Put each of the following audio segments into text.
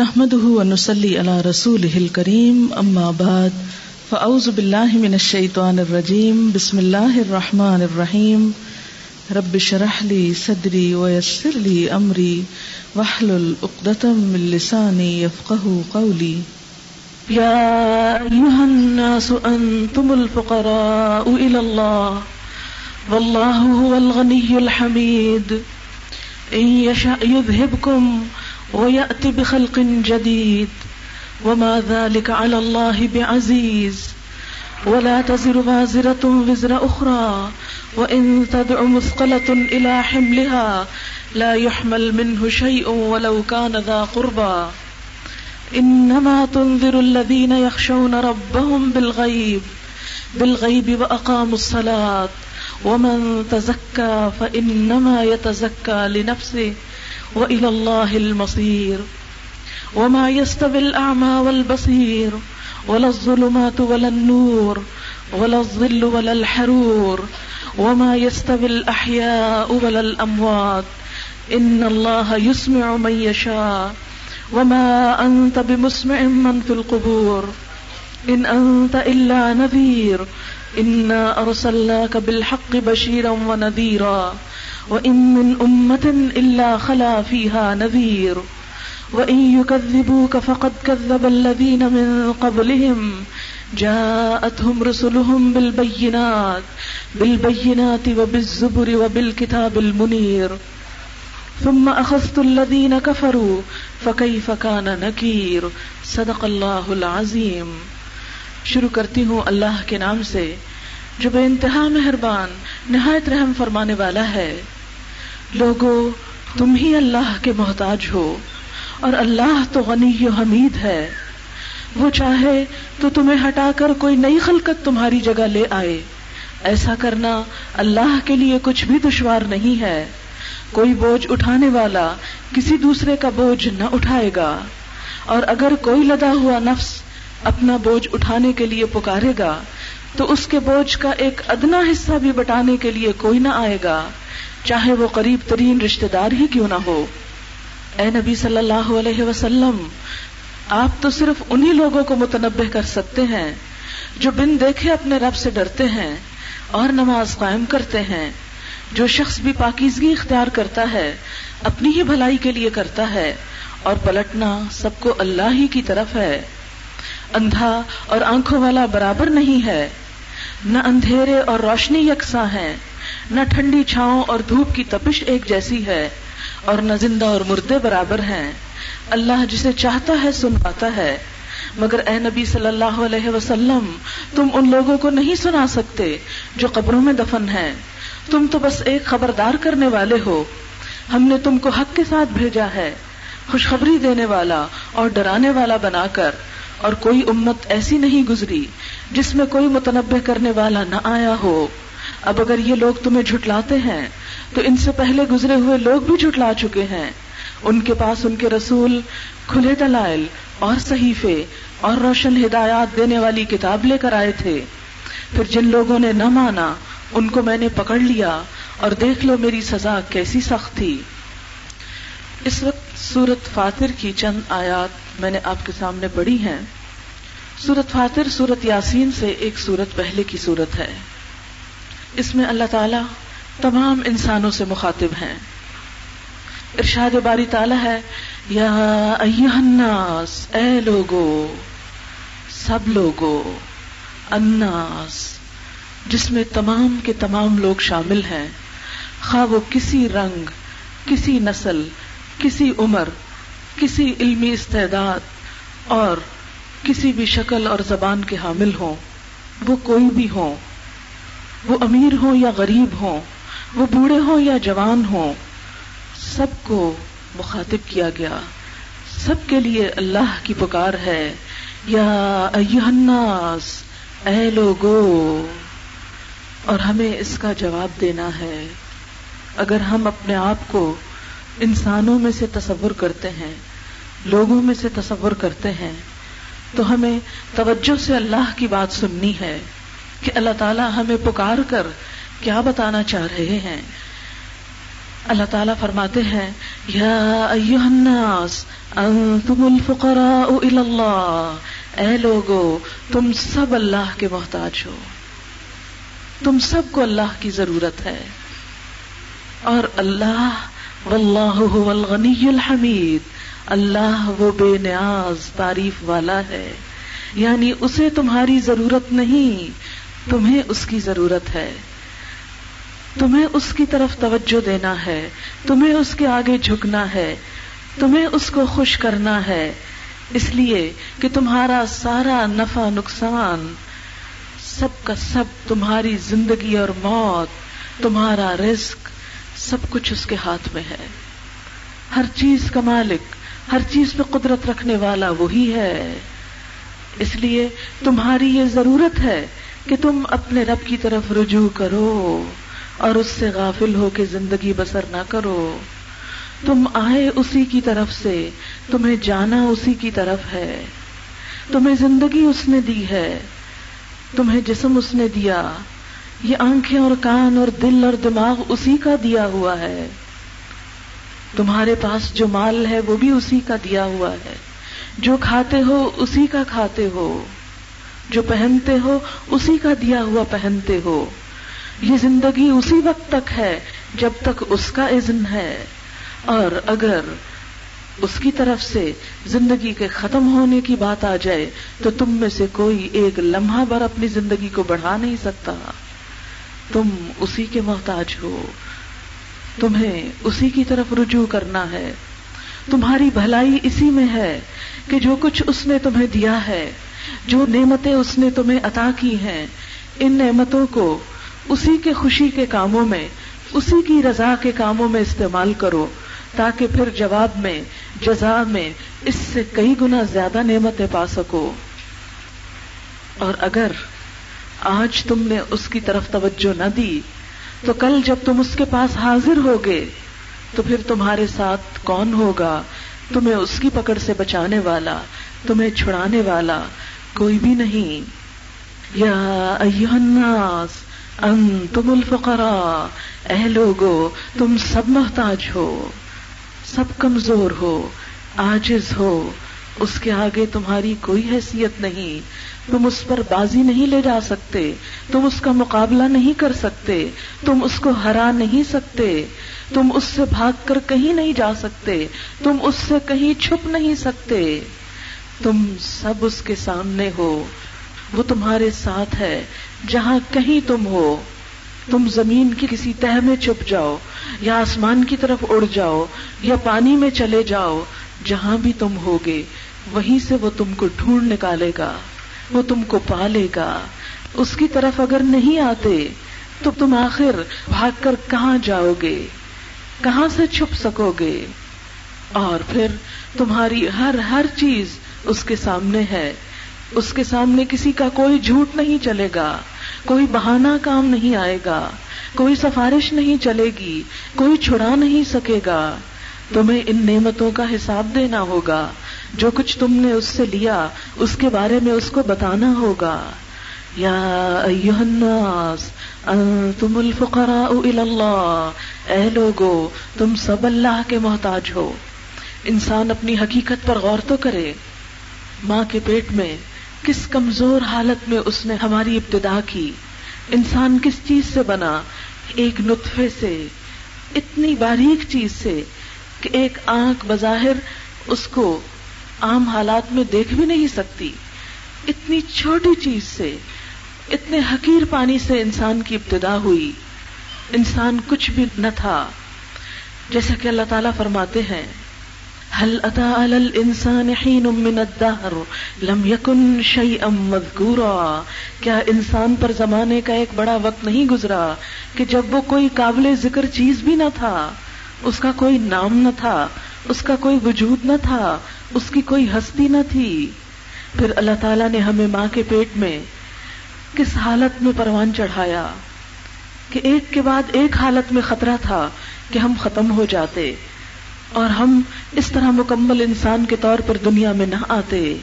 نحمده ونسلي على رسوله الكريم، أما بعد، فأعوذ بالله من الشيطان الرجيم، بسم الله الرحمن الرحيم. رب اشرح لي صدري ويسر لي أمري، واحلل عقدة من لساني يفقه قولي. يا أيها الناس، أنتم الفقراء إلى الله، والله هو الغني الحميد. إن يشأ يذهبكم ويأتي بخلق جديد وما ذلك على الله بعزيز ولا تزر وازرة وزر أخرى وإن تدع مثقلة إلى حملها لا يحمل منه شيء ولو كان ذا قربى إنما تنذر الذين يخشون ربهم بالغيب بالغيب وأقاموا الصلاة ومن تزكى فإنما يتزكى لنفسه وإلى الله المصير وما يستوي الأعمى والبصير ولا الظلمات ولا النور ولا الظل ولا الحرور وما يستوي الأحياء ولا الأموات إن الله يسمع من يشاء وما أنت بمسمع من في القبور إن أنت إلا نذير إنا أرسلناك بالحق بشيرا ونذيرا وإن من أمة إلا خلا فيها نذير وإن يكذبوك فقد كذب الذين من قبلهم جاءتهم رسلهم بالبينات بالبينات وبالزبر وبالكتاب المنير ثم أخذت الذين كفروا فكيف كان نكير صدق الله العظيم شروع کرتی ہوں اللہ کے نام سے جو بے انتہا مہربان، نہایت رحم فرمانے والا ہے۔ لوگو، تم ہی اللہ کے محتاج ہو، اور اللہ تو غنی و حمید ہے۔ وہ چاہے تو تمہیں ہٹا کر کوئی نئی خلقت تمہاری جگہ لے آئے۔ ایسا کرنا اللہ کے لیے کچھ بھی دشوار نہیں ہے۔ کوئی بوجھ اٹھانے والا کسی دوسرے کا بوجھ نہ اٹھائے گا۔ اور اگر کوئی لدا ہوا نفس اپنا بوجھ اٹھانے کے لیے پکارے گا تو اس کے بوجھ کا ایک ادنا حصہ بھی بٹانے کے لیے کوئی نہ آئے گا۔ چاہے وہ قریب ترین رشتے دار ہی کیوں نہ ہو۔ اے نبی صلی اللہ علیہ وسلم، آپ تو صرف انہی لوگوں کو متنبع کر سکتے ہیں جو بن دیکھے اپنے رب سے ڈرتے ہیں اور نماز قائم کرتے ہیں، جو شخص بھی پاکیزگی اختیار کرتا ہے، اپنی ہی بھلائی کے لیے کرتا ہے اور پلٹنا سب کو اللہ ہی کی طرف ہے۔ اندھا اور آنکھوں والا برابر نہیں ہے۔ نہ اندھیرے اور روشنی یکساں ہے نہ ٹھنڈی چھاؤں اور دھوپ کی تپش ایک جیسی ہے، اور نہ زندہ اور مردے برابر ہیں۔ اللہ جسے چاہتا ہے سن پاتا ہے۔ مگر اے نبی صلی اللہ علیہ وسلم، تم ان لوگوں کو نہیں سنا سکتے جو قبروں میں دفن ہیں۔ تم تو بس ایک خبردار کرنے والے ہو۔ ہم نے تم کو حق کے ساتھ بھیجا ہے، خوشخبری دینے والا اور ڈرانے والا بنا کر۔ اور کوئی امت ایسی نہیں گزری جس میں کوئی متنبع کرنے والا نہ آیا ہو۔ اب اگر یہ لوگ تمہیں جھٹلاتے ہیں، تو ان سے پہلے گزرے ہوئے لوگ بھی جھٹلا چکے ہیں۔ ان کے پاس ان کے رسول کھلے دلائل اور صحیفے اور روشن ہدایات دینے والی کتاب لے کر آئے تھے۔ پھر جن لوگوں نے نہ مانا، ان کو میں نے پکڑ لیا اور دیکھ لو میری سزا کیسی سخت تھی۔ اس وقت سورت فاتر کی چند آیات میں نے آپ کے سامنے پڑھی ہیں۔ سورت فاتر، سورت یاسین سے ایک سورت پہلے کی سورت ہے۔ اس میں اللہ تعالی تمام انسانوں سے مخاطب ہیں۔ ارشاد باری تعالی ہے، یا الناس، اے لوگو، سب لوگو اناس جس میں تمام کے تمام لوگ شامل ہیں۔ خواہ وہ کسی رنگ، کسی نسل، کسی عمر کسی علمی استعداد اور کسی بھی شکل اور زبان کے حامل ہوں، وہ کوئی بھی ہوں، وہ امیر ہوں یا غریب ہوں، وہ بوڑھے ہوں یا جوان ہوں، سب کو مخاطب کیا گیا۔ سب کے لیے اللہ کی پکار ہے۔ یا الناس، اے لوگو، اور ہمیں اس کا جواب دینا ہے۔ اگر ہم اپنے آپ کو انسانوں میں سے تصور کرتے ہیں، لوگوں میں سے تصور کرتے ہیں، تو ہمیں توجہ سے اللہ کی بات سننی ہے کہ اللہ تعالیٰ ہمیں پکار کر کیا بتانا چاہ رہے ہیں۔ اللہ تعالیٰ فرماتے ہیں، یا ایوہ الناس، انتم الفقراء اللہ۔ اے لوگو، تم سب اللہ کے محتاج ہو۔ تم سب کو اللہ کی ضرورت ہے۔ اور اللہ واللہ هو الغنی الحمید۔ اللہ وہ بے نیاز تعریف والا ہے۔ یعنی اسے تمہاری ضرورت نہیں، تمہیں اس کی ضرورت ہے۔ تمہیں اس کی طرف توجہ دینا ہے، تمہیں اس کے آگے جھکنا ہے، تمہیں اس کو خوش کرنا ہے۔ اس لیے کہ تمہارا سارا نفع، نقصان، سب کا سب تمہاری زندگی اور موت، تمہارا رزق سب کچھ اس کے ہاتھ میں ہے۔ ہر چیز کا مالک، ہر چیز پہ قدرت رکھنے والا وہی ہے۔ اس لیے تمہاری یہ ضرورت ہے کہ تم اپنے رب کی طرف رجوع کرو اور اس سے غافل ہو کے زندگی بسر نہ کرو۔ تم آئے اسی کی طرف سے، تمہیں جانا اسی کی طرف ہے۔ تمہیں زندگی اس نے دی ہے، تمہیں جسم اس نے دیا۔ یہ آنکھیں اور کان اور دل اور دماغ اسی کا دیا ہوا ہے۔ تمہارے پاس جو مال ہے وہ بھی اسی کا دیا ہوا ہے۔ جو کھاتے ہو اسی کا کھاتے ہو۔ جو پہنتے ہو اسی کا دیا ہوا پہنتے ہو۔ یہ زندگی اسی وقت تک ہے جب تک اس کا اذن ہے۔ اور اگر اس کی طرف سے زندگی کے ختم ہونے کی بات آ جائے تو تم میں سے کوئی ایک لمحہ بھر اپنی زندگی کو بڑھا نہیں سکتا۔ تم اسی کے محتاج ہو۔ تمہیں اسی کی طرف رجوع کرنا ہے۔ تمہاری بھلائی اسی میں ہے کہ جو کچھ اس نے تمہیں دیا ہے، جو نعمتیں اس نے تمہیں عطا کی ہیں، ان نعمتوں کو اسی کے خوشی کے کاموں میں، اسی کی رضا کے کاموں میں استعمال کرو تاکہ پھر جواب میں، جزا میں اس سے کئی گنا زیادہ نعمتیں پا سکو۔ اور اگر آج تم نے اس کی طرف توجہ نہ دی، تو کل جب تم اس کے پاس حاضر ہوگے، تو پھر تمہارے ساتھ کون ہوگا؟ تمہیں اس کی پکڑ سے بچانے والا، تمہیں چھڑانے والا کوئی بھی نہیں۔ یا الناس، انتم الفقراء، اے لوگو، تم سب محتاج ہو، سب کمزور ہو آجز ہو۔ اس کے آگے تمہاری کوئی حیثیت نہیں، تم اس پر بازی نہیں لے جا سکتے، تم اس کا مقابلہ نہیں کر سکتے، تم اس کو ہرا نہیں سکتے، تم اس سے بھاگ کر کہیں نہیں جا سکتے، تم اس سے کہیں چھپ نہیں سکتے۔ تم سب اس کے سامنے ہو، وہ تمہارے ساتھ ہے، جہاں کہیں تم ہو۔ تم زمین کی کسی تہ میں چھپ جاؤ، یا آسمان کی طرف اڑ جاؤ، یا پانی میں چلے جاؤ، جہاں بھی تم ہوگے۔ وہیں سے وہ تم کو ڈھونڈ نکالے گا، وہ تم کو پالے گا۔ اس کی طرف اگر نہیں آتے، تو تم آخر بھاگ کر کہاں جاؤ گے؟ کہاں سے چھپ سکو گے؟ اور پھر تمہاری ہر ہر چیز اس کے سامنے ہے۔ اس کے سامنے کسی کا کوئی جھوٹ نہیں چلے گا، کوئی بہانہ کام نہیں آئے گا، کوئی سفارش نہیں چلے گی، کوئی چھڑا نہیں سکے گا۔ تمہیں ان نعمتوں کا حساب دینا ہوگا۔ جو کچھ تم نے اس سے لیا، اس کے بارے میں اس کو بتانا ہوگا۔ یا الناس، انتم الفقراء اللہ اے لوگو، تم سب اللہ کے محتاج ہو۔ انسان اپنی حقیقت پر غور تو کرے۔ ماں کے پیٹ میں کس کمزور حالت میں اس نے ہماری ابتدا کی؟ انسان کس چیز سے بنا؟ ایک نطفے سے۔ اتنی باریک چیز سے کہ ایک آنکھ بظاہر اس کو عام حالات میں دیکھ بھی نہیں سکتی۔ اتنی چھوٹی چیز سے، اتنے حقیر پانی سے انسان کی ابتدا ہوئی۔ انسان کچھ بھی نہ تھا۔ جیسا کہ اللہ تعالیٰ فرماتے ہیں هل اتى على الانسان حين من الدهر لم يكن شيئا مذكورا کیا انسان پر زمانے کا ایک بڑا وقت نہیں گزرا کہ جب وہ کوئی قابل ذکر چیز بھی نہ تھا، اس کا کوئی نام نہ تھا۔ اس کا کوئی وجود نہ تھا، اس کی کوئی ہستی نہ تھی۔ پھر اللہ تعالیٰ نے ہمیں ماں کے پیٹ میں کس حالت میں پروان چڑھایا؟ کہ ایک کے بعد ایک حالت میں خطرہ تھا کہ ہم ختم ہو جاتے اور ہم اس طرح مکمل انسان کے طور پر دنیا میں نہ آتے۔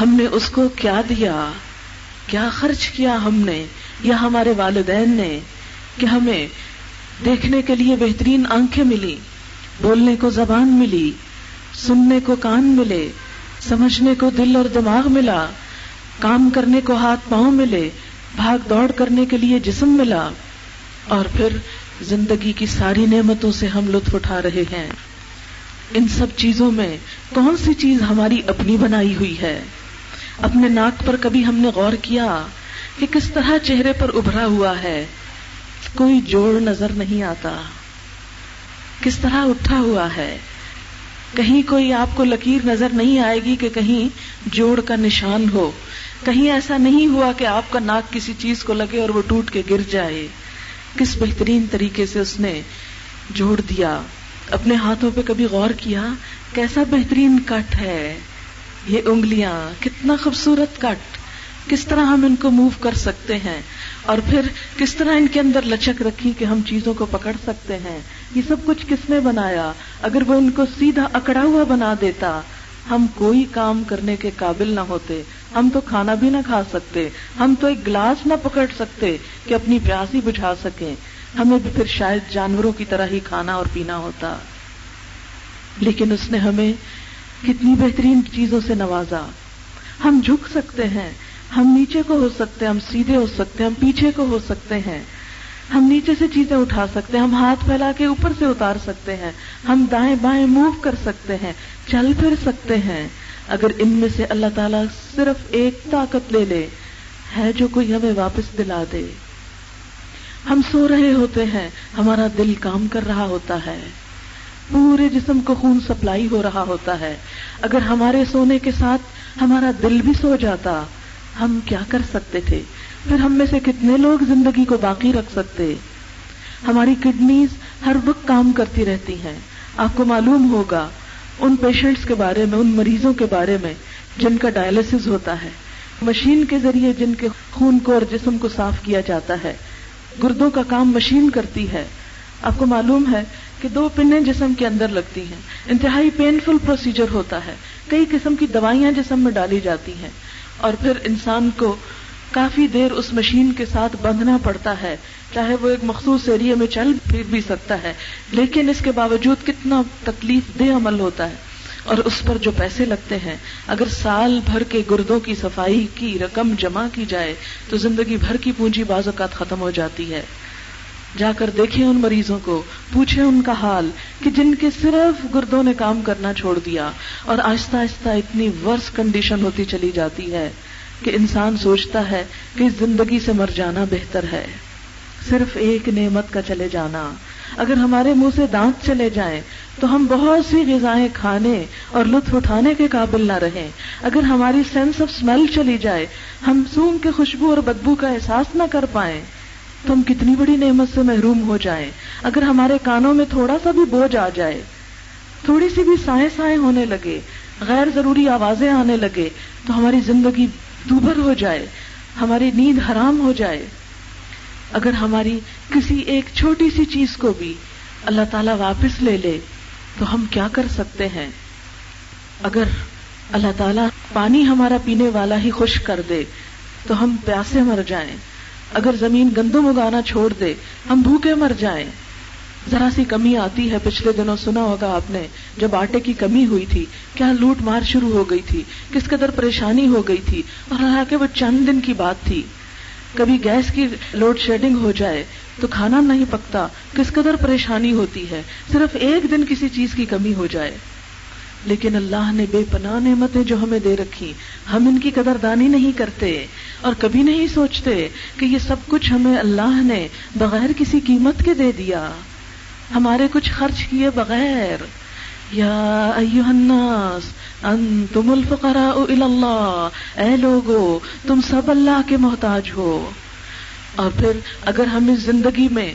ہم نے اس کو کیا دیا؟ کیا خرچ کیا ہم نے؟ یا ہمارے والدین نے کہ ہمیں دیکھنے کے لیے بہترین آنکھیں ملی بولنے کو زبان ملی، سننے کو کان ملے، سمجھنے کو دل اور دماغ ملا، کام کرنے کو ہاتھ پاؤں ملے، بھاگ دوڑ کرنے کے لیے جسم ملا، اور پھر زندگی کی ساری نعمتوں سے ہم لطف اٹھا رہے ہیں۔ ان سب چیزوں میں کون سی چیز ہماری اپنی بنائی ہوئی ہے؟ اپنے ناک پر کبھی ہم نے غور کیا کہ کس طرح چہرے پر ابھرا ہوا ہے؟ کوئی جوڑ نظر نہیں آتا۔ کس طرح اٹھا ہوا ہے؟ کہیں کوئی آپ کو لکیر نظر نہیں آئے گی کہ کہیں جوڑ کا نشان ہو۔ کہیں ایسا نہیں ہوا کہ آپ کا ناک کسی چیز کو لگے اور وہ ٹوٹ کے گر جائے۔ کس بہترین طریقے سے اس نے جوڑ دیا؟ اپنے ہاتھوں پہ کبھی غور کیا؟ کیسا بہترین کٹ ہے؟ یہ انگلیاں، کتنا خوبصورت کٹ۔ کس طرح ہم ان کو موو کر سکتے ہیں اور پھر کس طرح ان کے اندر لچک رکھی کہ ہم چیزوں کو پکڑ سکتے ہیں؟ یہ سب کچھ کس نے بنایا؟ اگر وہ ان کو سیدھا اکڑا ہوا بنا دیتا، ہم کوئی کام کرنے کے قابل نہ ہوتے۔ ہم تو کھانا بھی نہ کھا سکتے۔ ہم تو ایک گلاس نہ پکڑ سکتے کہ اپنی پیاسی بجھا سکیں۔ ہمیں بھی پھر شاید جانوروں کی طرح ہی کھانا اور پینا ہوتا۔ لیکن اس نے ہمیں کتنی بہترین چیزوں سے نوازا۔ ہم جھک سکتے ہیں۔ ہم نیچے کو ہو سکتے ہیں، ہم سیدھے ہو سکتے ہیں، ہم پیچھے کو ہو سکتے ہیں۔ ہم نیچے سے چیزیں اٹھا سکتے ہیں، ہم ہاتھ پھیلا کے اوپر سے اتار سکتے ہیں۔ ہم دائیں بائیں موو کر سکتے ہیں، چل پھر سکتے ہیں۔ اگر ان میں سے اللہ تعالیٰ صرف ایک طاقت لے لے، ہے جو کوئی ہمیں واپس دلا دے۔ ہم سو رہے ہوتے ہیں، ہمارا دل کام کر رہا ہوتا ہے۔ پورے جسم کو خون سپلائی ہو رہا ہوتا ہے۔ اگر ہمارے سونے کے ساتھ ہمارا دل بھی سو جاتا ہم کیا کر سکتے تھے؟ پھر ہم میں سے کتنے لوگ زندگی کو باقی رکھ سکتے؟ ہماری کڈنیز ہر وقت کام کرتی رہتی ہیں۔ آپ کو معلوم ہوگا، ان پیشنٹس کے بارے میں، ان مریضوں کے بارے میں جن کا ڈائلسس ہوتا ہے۔ مشین کے ذریعے جن کے خون کو اور جسم کو صاف کیا جاتا ہے۔ گردوں کا کام مشین کرتی ہے۔ آپ کو معلوم ہے کہ دو پنیں جسم کے اندر لگتی ہیں۔ انتہائی پینفل پروسیجر ہوتا ہے۔ کئی قسم کی دوائیاں جسم میں ڈالی جاتی ہیں۔ اور پھر انسان کو کافی دیر اس مشین کے ساتھ بندھنا پڑتا ہے، چاہے وہ ایک مخصوص ایریا میں چل پھر بھی سکتا ہے، لیکن اس کے باوجود کتنا تکلیف دہ عمل ہوتا ہے۔ اور اس پر جو پیسے لگتے ہیں، اگر سال بھر کے گردوں کی صفائی کی رقم جمع کی جائے، تو زندگی بھر کی پونجی بعض اوقات ختم ہو جاتی ہے۔ جا کر دیکھیں ان مریضوں کو، پوچھیں ان کا حال، کہ جن کے صرف گردوں نے کام کرنا چھوڑ دیا، اور آہستہ آہستہ اتنی ورس کنڈیشن ہوتی چلی جاتی ہے کہ انسان سوچتا ہے کہ زندگی سے مر جانا بہتر ہے۔ صرف ایک نعمت کا چلے جانا۔ اگر ہمارے منہ سے دانت چلے جائیں، تو ہم بہت سی غذائیں کھانے اور لطف اٹھانے کے قابل نہ رہیں۔ اگر ہماری سینس آف اسمیل چلی جائے، ہم سونگ کے خوشبو اور بدبو کا احساس نہ کر پائیں تو ہم کتنی بڑی نعمت سے محروم ہو جائیں اگر ہمارے کانوں میں تھوڑا سا بھی بوجھ آ جائے، تھوڑی سی بھی سائیں سائیں ہونے لگے، غیر ضروری آوازیں آنے لگے، تو ہماری زندگی دوبر ہو جائے، ہماری نیند حرام ہو جائے۔ اگر ہماری کسی ایک چھوٹی سی چیز کو بھی اللہ تعالی واپس لے لے، تو ہم کیا کر سکتے ہیں؟ اگر اللہ تعالیٰ پانی ہمارا پینے والا ہی خوش کر دے، تو ہم پیاسے مر جائیں۔ اگر زمین گندم اگانا چھوڑ دے، ہم بھوکے مر جائیں۔ ذرا سی کمی آتی ہے، پچھلے دنوں سنا ہوگا آپ نے، جب آٹے کی کمی ہوئی تھی، کیا لوٹ مار شروع ہو گئی تھی، کس قدر پریشانی ہو گئی تھی، اور حالانکہ وہ چند دن کی بات تھی۔ کبھی گیس کی لوڈ شیڈنگ ہو جائے تو کھانا نہیں پکتا، کس قدر پریشانی ہوتی ہے، صرف ایک دن کسی چیز کی کمی ہو جائے۔ لیکن اللہ نے بے پناہ نعمتیں جو ہمیں دے رکھی، ہم ان کی قدر دانی نہیں کرتے اور کبھی نہیں سوچتے کہ یہ سب کچھ ہمیں اللہ نے بغیر کسی قیمت کے دے دیا۔ ہمارے کچھ خرچ کیے بغیر۔ یا الناس، انتم الفقراء الى اللہ۔ اے لوگو، تم سب اللہ کے محتاج ہو۔ اور پھر اگر ہم اس زندگی میں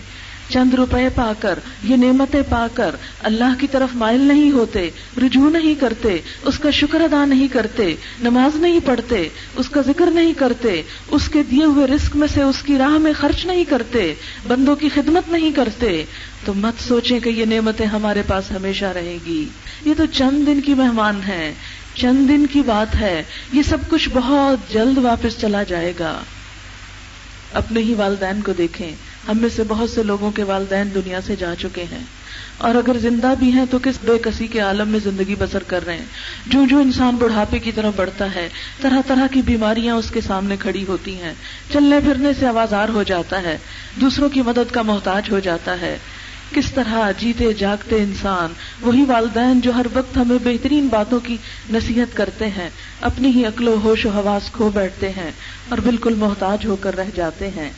چند روپے پا کر، یہ نعمتیں پا کر، اللہ کی طرف مائل نہیں ہوتے، رجوع نہیں کرتے، اس کا شکر ادا نہیں کرتے، نماز نہیں پڑھتے، اس کا ذکر نہیں کرتے، اس کے دیے ہوئے رسک میں سے اس کی راہ میں خرچ نہیں کرتے، بندوں کی خدمت نہیں کرتے۔ تو مت سوچیں کہ یہ نعمتیں ہمارے پاس ہمیشہ رہے گی۔ یہ تو چند دن کی مہمان ہیں، چند دن کی بات ہے، یہ سب کچھ بہت جلد واپس چلا جائے گا۔ اپنے ہی والدین کو دیکھیں۔ ہم میں سے بہت سے لوگوں کے والدین دنیا سے جا چکے ہیں۔ اور اگر زندہ بھی ہیں تو کس بے کسی کے عالم میں زندگی بسر کر رہے ہیں؟ جو جو انسان بڑھاپے کی طرف بڑھتا ہے، طرح طرح کی بیماریاں اس کے سامنے کھڑی ہوتی ہیں۔ چلنے پھرنے سے آوازار ہو جاتا ہے، دوسروں کی مدد کا محتاج ہو جاتا ہے۔ کس طرح جیتے جاگتے انسان، وہی والدین جو ہر وقت ہمیں بہترین باتوں کی نصیحت کرتے ہیں، اپنی ہی عقل و ہوش و حواس کھو بیٹھتے ہیں اور بالکل محتاج ہو کر رہ جاتے ہیں۔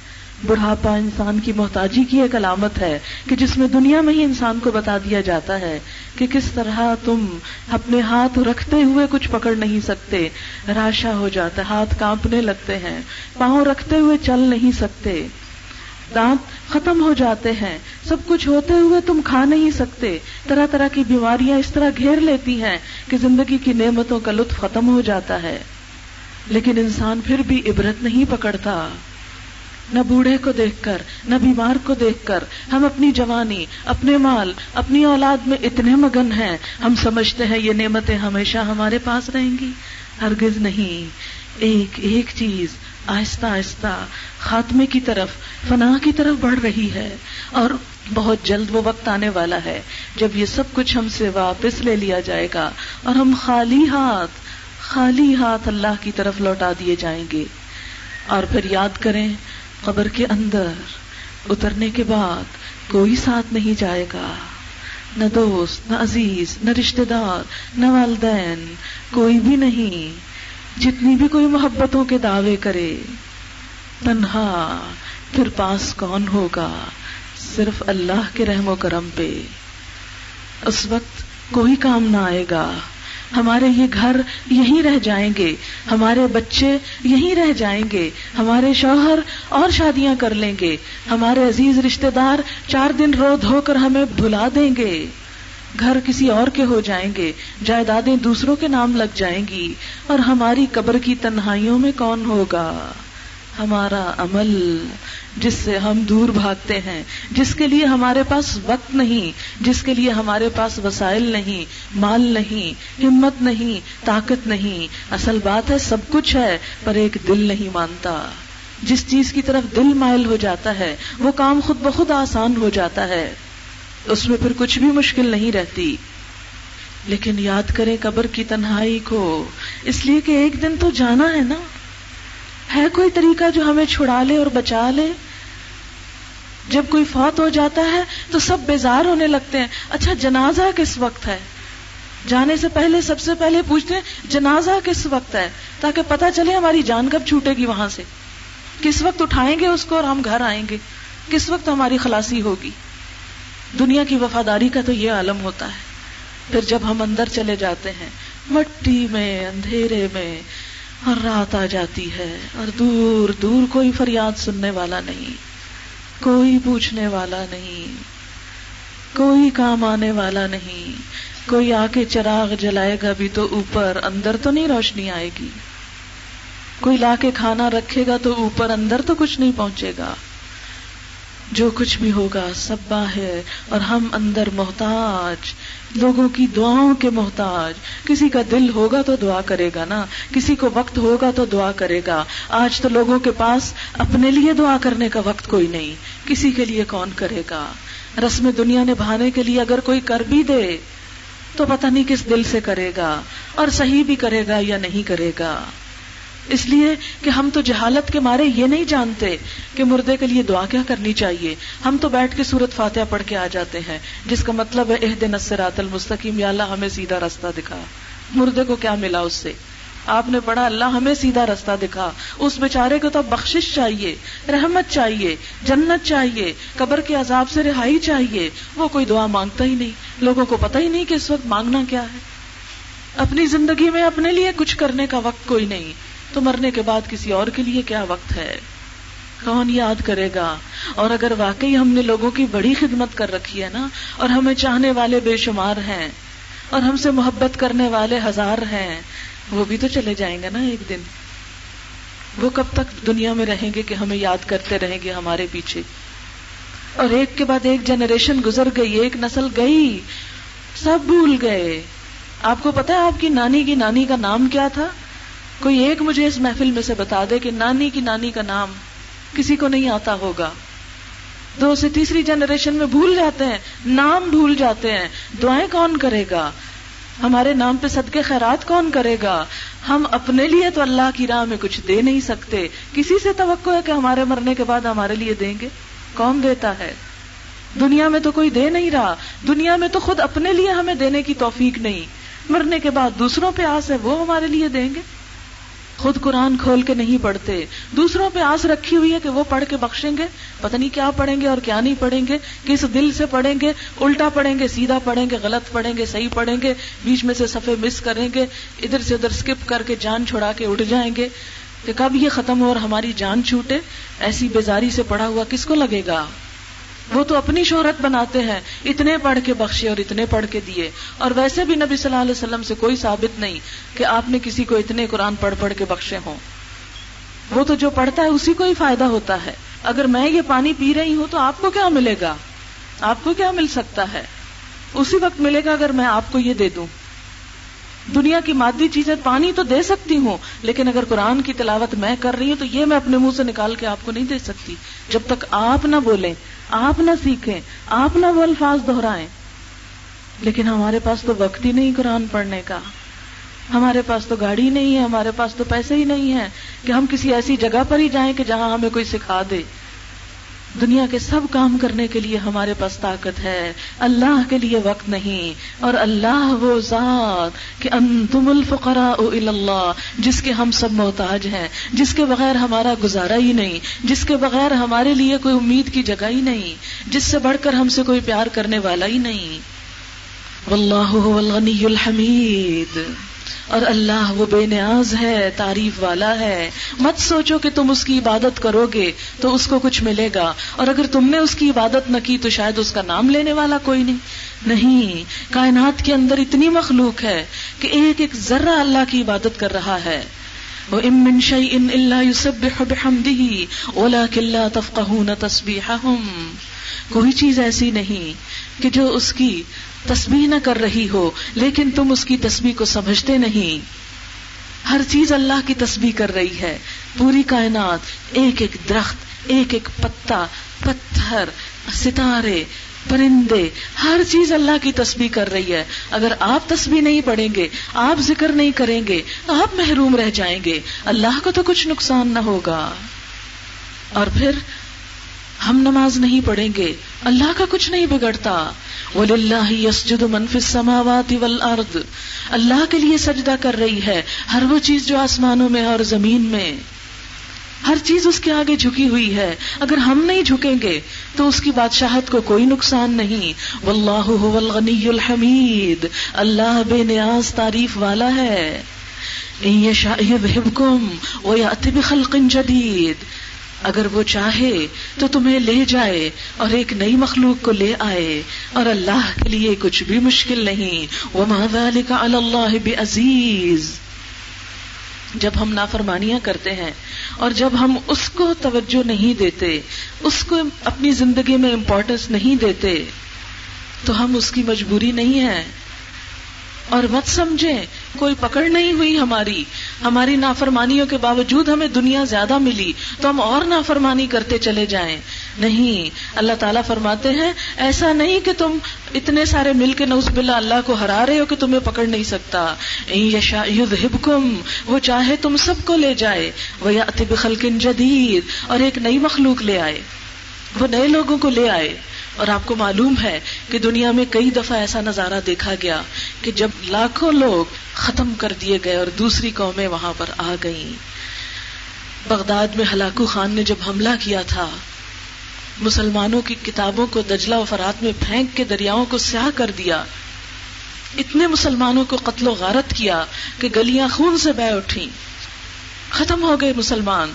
بڑھاپا انسان کی محتاجی کی ایک علامت ہے کہ جس میں دنیا میں ہی انسان کو بتا دیا جاتا ہے کہ کس طرح تم اپنے ہاتھ رکھتے ہوئے کچھ پکڑ نہیں سکتے، راشا ہو جاتا ہے، ہاتھ کانپنے لگتے ہیں، پاؤں رکھتے ہوئے چل نہیں سکتے، دانت ختم ہو جاتے ہیں، سب کچھ ہوتے ہوئے تم کھا نہیں سکتے، طرح طرح کی بیماریاں اس طرح گھیر لیتی ہیں کہ زندگی کی نعمتوں کا لطف ختم ہو جاتا ہے۔ لیکن انسان پھر بھی عبرت نہیں پکڑتا۔ نہ بوڑھے کو دیکھ کر، نہ بیمار کو دیکھ کر۔ ہم اپنی جوانی، اپنے مال، اپنی اولاد میں اتنے مگن ہیں۔ ہم سمجھتے ہیں یہ نعمتیں ہمیشہ ہمارے پاس رہیں گی۔ ہرگز نہیں۔ ایک ایک چیز آہستہ آہستہ خاتمے کی طرف فنا کی طرف بڑھ رہی ہے۔ اور بہت جلد وہ وقت آنے والا ہے جب یہ سب کچھ ہم سے واپس لے لیا جائے گا اور ہم خالی ہاتھ خالی ہاتھ اللہ کی طرف لوٹا دیے جائیں گے۔ اور پھر یاد کریں قبر کے اندر اترنے کے بعد کوئی ساتھ نہیں جائے گا۔ نہ دوست، نہ عزیز، نہ رشتے دار، نہ والدین، کوئی بھی نہیں۔ جتنی بھی کوئی محبتوں کے دعوے کرے، تنہا پھر پاس کون ہوگا؟ صرف اللہ کے رحم و کرم پہ۔ اس وقت کوئی کام نہ آئے گا۔ ہمارے یہ گھر یہیں رہ جائیں گے، ہمارے بچے یہیں رہ جائیں گے، ہمارے شوہر اور شادیاں کر لیں گے، ہمارے عزیز رشتے دار چار دن رو دھو کر ہمیں بھلا دیں گے۔ گھر کسی اور کے ہو جائیں گے، جائیدادیں دوسروں کے نام لگ جائیں گی، اور ہماری قبر کی تنہائیوں میں کون ہوگا؟ ہمارا عمل جس سے ہم دور بھاگتے ہیں، جس کے لیے ہمارے پاس وقت نہیں، جس کے لیے ہمارے پاس وسائل نہیں، مال نہیں، ہمت نہیں، طاقت نہیں۔ اصل بات ہے، سب کچھ ہے، پر ایک دل نہیں مانتا۔ جس چیز کی طرف دل مائل ہو جاتا ہے، وہ کام خود بخود آسان ہو جاتا ہے۔ اس میں پھر کچھ بھی مشکل نہیں رہتی۔ لیکن یاد کرے قبر کی تنہائی کو۔ اس لیے کہ ایک دن تو جانا ہے نا۔ ہے کوئی طریقہ جو ہمیں چھڑا لے اور بچا لے؟ جب کوئی فوت ہو جاتا ہے تو سب بیزار ہونے لگتے ہیں۔ اچھا جنازہ کس وقت ہے؟ جانے سے پہلے، سب سے پہلے پوچھتے ہیں، جنازہ کس وقت ہے؟ تاکہ پتا چلے ہماری جان کب چھوٹے گی وہاں سے۔ کس وقت اٹھائیں گے اس کو اور ہم گھر آئیں گے؟ کس وقت ہماری خلاصی ہوگی؟ دنیا کی وفاداری کا تو یہ عالم ہوتا ہے۔ پھر جب ہم اندر چلے جاتے ہیں، مٹی میں، اندھیرے میں اور رات آ جاتی ہے اور دور دور کوئی فریاد سننے والا نہیں، کوئی پوچھنے والا نہیں، کوئی کام آنے والا نہیں، کوئی آ کے چراغ جلائے گا بھی تو اوپر اندر تو نہیں روشنی آئے گی۔ کوئی لا کے کھانا رکھے گا تو اوپر اندر تو کچھ نہیں پہنچے گا۔ جو کچھ بھی ہوگا سب ہے اور ہم اندر محتاج۔ لوگوں کی دعاؤں کے محتاج۔ کسی کا دل ہوگا تو دعا کرے گا نا۔ کسی کو وقت ہوگا تو دعا کرے گا۔ آج تو لوگوں کے پاس اپنے لیے دعا کرنے کا وقت کوئی نہیں۔ کسی کے لیے کون کرے گا؟ رسم دنیا نبھانے کے لیے اگر کوئی کر بھی دے، تو پتہ نہیں کس دل سے کرے گا اور صحیح بھی کرے گا یا نہیں کرے گا۔ اس لیے کہ ہم تو جہالت کے مارے یہ نہیں جانتے کہ مردے کے لیے دعا کیا کرنی چاہیے۔ ہم تو بیٹھ کے سورت فاتحہ پڑھ کے آ جاتے ہیں، جس کا مطلب ہے عہد نصرات المستقیم، یا اللہ ہمیں سیدھا راستہ دکھا۔ مردے کو کیا ملا اس سے؟ آپ نے پڑھا، اللہ ہمیں سیدھا راستہ دکھا۔ اس بیچارے کو تو بخشش چاہیے، رحمت چاہیے، جنت چاہیے، قبر کے عذاب سے رہائی چاہیے۔ وہ کوئی دعا مانگتا ہی نہیں۔ لوگوں کو پتہ ہی نہیں کہ اس وقت مانگنا کیا ہے۔ اپنی زندگی میں اپنے لیے کچھ کرنے کا وقت کوئی نہیں۔ تو مرنے کے بعد کسی اور کے لیے کیا وقت ہے؟ کون یاد کرے گا؟ اور اگر واقعی ہم نے لوگوں کی بڑی خدمت کر رکھی ہے نا، اور ہمیں چاہنے والے بے شمار ہیں، اور ہم سے محبت کرنے والے ہزار ہیں، وہ بھی تو چلے جائیں گے نا ایک دن۔ وہ کب تک دنیا میں رہیں گے کہ ہمیں یاد کرتے رہیں گے ہمارے پیچھے؟ اور ایک کے بعد ایک جنریشن گزر گئی، ایک نسل گئی، سب بھول گئے۔ آپ کو پتا ہے آپ کی نانی کی نانی کا نام کیا تھا؟ کوئی ایک مجھے اس محفل میں سے بتا دے کہ نانی کی نانی کا نام کسی کو نہیں آتا ہوگا۔ دو سے تیسری جنریشن میں بھول جاتے ہیں، نام بھول جاتے ہیں۔ دعائیں کون کرے گا؟ ہمارے نام پہ صدقے خیرات کون کرے گا؟ ہم اپنے لیے تو اللہ کی راہ میں کچھ دے نہیں سکتے۔ کسی سے توقع ہے کہ ہمارے مرنے کے بعد ہمارے لیے دیں گے؟ کون دیتا ہے۔ دنیا میں تو کوئی دے نہیں رہا۔ دنیا میں تو خود اپنے لیے ہمیں دینے کی توفیق نہیں۔ مرنے کے بعد دوسروں پہ آس ہے، وہ ہمارے لیے دیں گے؟ خود قرآن کھول کے نہیں پڑھتے۔ دوسروں پہ آس رکھی ہوئی ہے کہ وہ پڑھ کے بخشیں گے۔ پتہ نہیں کیا پڑھیں گے اور کیا نہیں پڑھیں گے۔ کس دل سے پڑھیں گے؟ الٹا پڑھیں گے، سیدھا پڑھیں گے، غلط پڑھیں گے، صحیح پڑھیں گے۔ بیچ میں سے صفحے مس کریں گے۔ ادھر سے ادھر اسکپ کر کے جان چھڑا کے اٹھ جائیں گے۔ کہ کب یہ ختم ہو اور ہماری جان چھوٹے؟ ایسی بیزاری سے پڑا ہوا کس کو لگے گا؟ وہ تو اپنی شہرت بناتے ہیں، اتنے پڑھ کے بخشے اور اتنے پڑھ کے دیے۔ اور ویسے بھی نبی صلی اللہ علیہ وسلم سے کوئی ثابت نہیں کہ آپ نے کسی کو اتنے قرآن پڑھ پڑھ کے بخشے ہوں۔ وہ تو جو پڑھتا ہے، اسی کو ہی فائدہ ہوتا ہے۔ اگر میں یہ پانی پی رہی ہوں تو آپ کو کیا ملے گا؟ آپ کو کیا مل سکتا ہے؟ اسی وقت ملے گا اگر میں آپ کو یہ دے دوں۔ دنیا کی مادی چیزیں پانی تو دے سکتی ہوں، لیکن اگر قرآن کی تلاوت میں کر رہی ہوں تو یہ میں اپنے منہ سے نکال کے آپ کو نہیں دے سکتی۔ جب تک آپ نہ بولیں، آپ نہ سیکھیں، آپ نہ وہ الفاظ دہرائیں۔ لیکن ہمارے پاس تو وقت ہی نہیں قرآن پڑھنے کا۔ ہمارے پاس تو گاڑی نہیں ہے، ہمارے پاس تو پیسے ہی نہیں ہے کہ ہم کسی ایسی جگہ پر ہی جائیں کہ جہاں ہمیں کوئی سکھا دے۔ دنیا کے سب کام کرنے کے لیے ہمارے پاس طاقت ہے۔ اللہ کے لیے وقت نہیں۔ اور اللہ وہ ذات کہ انتم الفقراء اللہ جس کے ہم سب محتاج ہیں، جس کے بغیر ہمارا گزارا ہی نہیں، جس کے بغیر ہمارے لیے کوئی امید کی جگہ ہی نہیں، جس سے بڑھ کر ہم سے کوئی پیار کرنے والا ہی نہیں۔ واللہ هو الغنی الحمید۔ اور اللہ وہ بے نیاز ہے، تعریف والا ہے۔ مت سوچو کہ تم اس کی عبادت کرو گے تو اس کو کچھ ملے گا۔ اور اگر تم نے اس کی عبادت نہ کی تو شاید اس کا نام لینے والا کوئی نہیں۔ نہیں، کائنات کے اندر اتنی مخلوق ہے کہ ایک ایک ذرہ اللہ کی عبادت کر رہا ہے۔ وہ امن شعی ان اللہ اولا کلّا تفقہ تصبیح کوئی چیز ایسی نہیں کہ جو اس کی تسبیح نہ کر رہی ہو، لیکن تم اس کی تسبیح کو سمجھتے نہیں۔ ہر چیز اللہ کی تسبیح کر رہی ہے۔ پوری کائنات، ایک ایک درخت، ایک ایک پتا، پتھر، ستارے، پرندے، ہر چیز اللہ کی تسبیح کر رہی ہے۔ اگر آپ تسبیح نہیں پڑھیں گے، آپ ذکر نہیں کریں گے، آپ محروم رہ جائیں گے۔ اللہ کو تو کچھ نقصان نہ ہوگا۔ اور پھر ہم نماز نہیں پڑھیں گے، اللہ کا کچھ نہیں بگڑتا۔ وَلِلَّهِ يَسْجُدُ مَن فِي السَّمَاوَاتِ وَالْأَرْضِ۔ اللہ کے لیے سجدہ کر رہی ہے، ہر وہ چیز جو آسمانوں میں اور زمین میں۔ ہر چیز اس کے آگے جھکی ہوئی ہے۔ اگر ہم نہیں جھکیں گے، تو اس کی بادشاہت کو کوئی نقصان نہیں۔ واللہ هو الغنی الحمید اللہ بے نیاز تعریف والا ہے۔ ان یشاء یذهبکم ویأتی بخلق جدید اگر وہ چاہے تو تمہیں لے جائے اور ایک نئی مخلوق کو لے آئے اور اللہ کے لیے کچھ بھی مشکل نہیں۔ وہ ذلك على اللہ بعزیز جب ہم نافرمانیاں کرتے ہیں اور جب ہم اس کو توجہ نہیں دیتے، اس کو اپنی زندگی میں امپورٹینس نہیں دیتے، تو ہم اس کی مجبوری نہیں ہے اور مت سمجھیں کوئی پکڑ نہیں ہوئی ہماری۔ ہماری نافرمانیوں کے باوجود ہمیں دنیا زیادہ ملی، تو ہم اور نافرمانی کرتے چلے جائیں۔ نہیں، اللہ تعالیٰ فرماتے ہیں، ایسا نہیں کہ تم اتنے سارے مل کے نوز بلا اللہ کو ہرا رہے ہو کہ تمہیں پکڑ نہیں سکتا۔ یشا وہ چاہے تم سب کو لے جائے۔ وہ یا خلقن جدید، اور ایک نئی مخلوق لے آئے۔ وہ نئے لوگوں کو لے آئے۔ اور آپ کو معلوم ہے کہ دنیا میں کئی دفعہ ایسا نظارہ دیکھا گیا کہ جب لاکھوں لوگ ختم کر دیے گئے اور دوسری قومیں وہاں پر آ گئیں۔ بغداد میں ہلاکو خان نے جب حملہ کیا تھا، مسلمانوں کی کتابوں کو دجلہ و فرات میں پھینک کے دریاؤں کو سیاہ کر دیا۔ اتنے مسلمانوں کو قتل و غارت کیا کہ گلیاں خون سے بہ اٹھی ختم ہو گئے مسلمان۔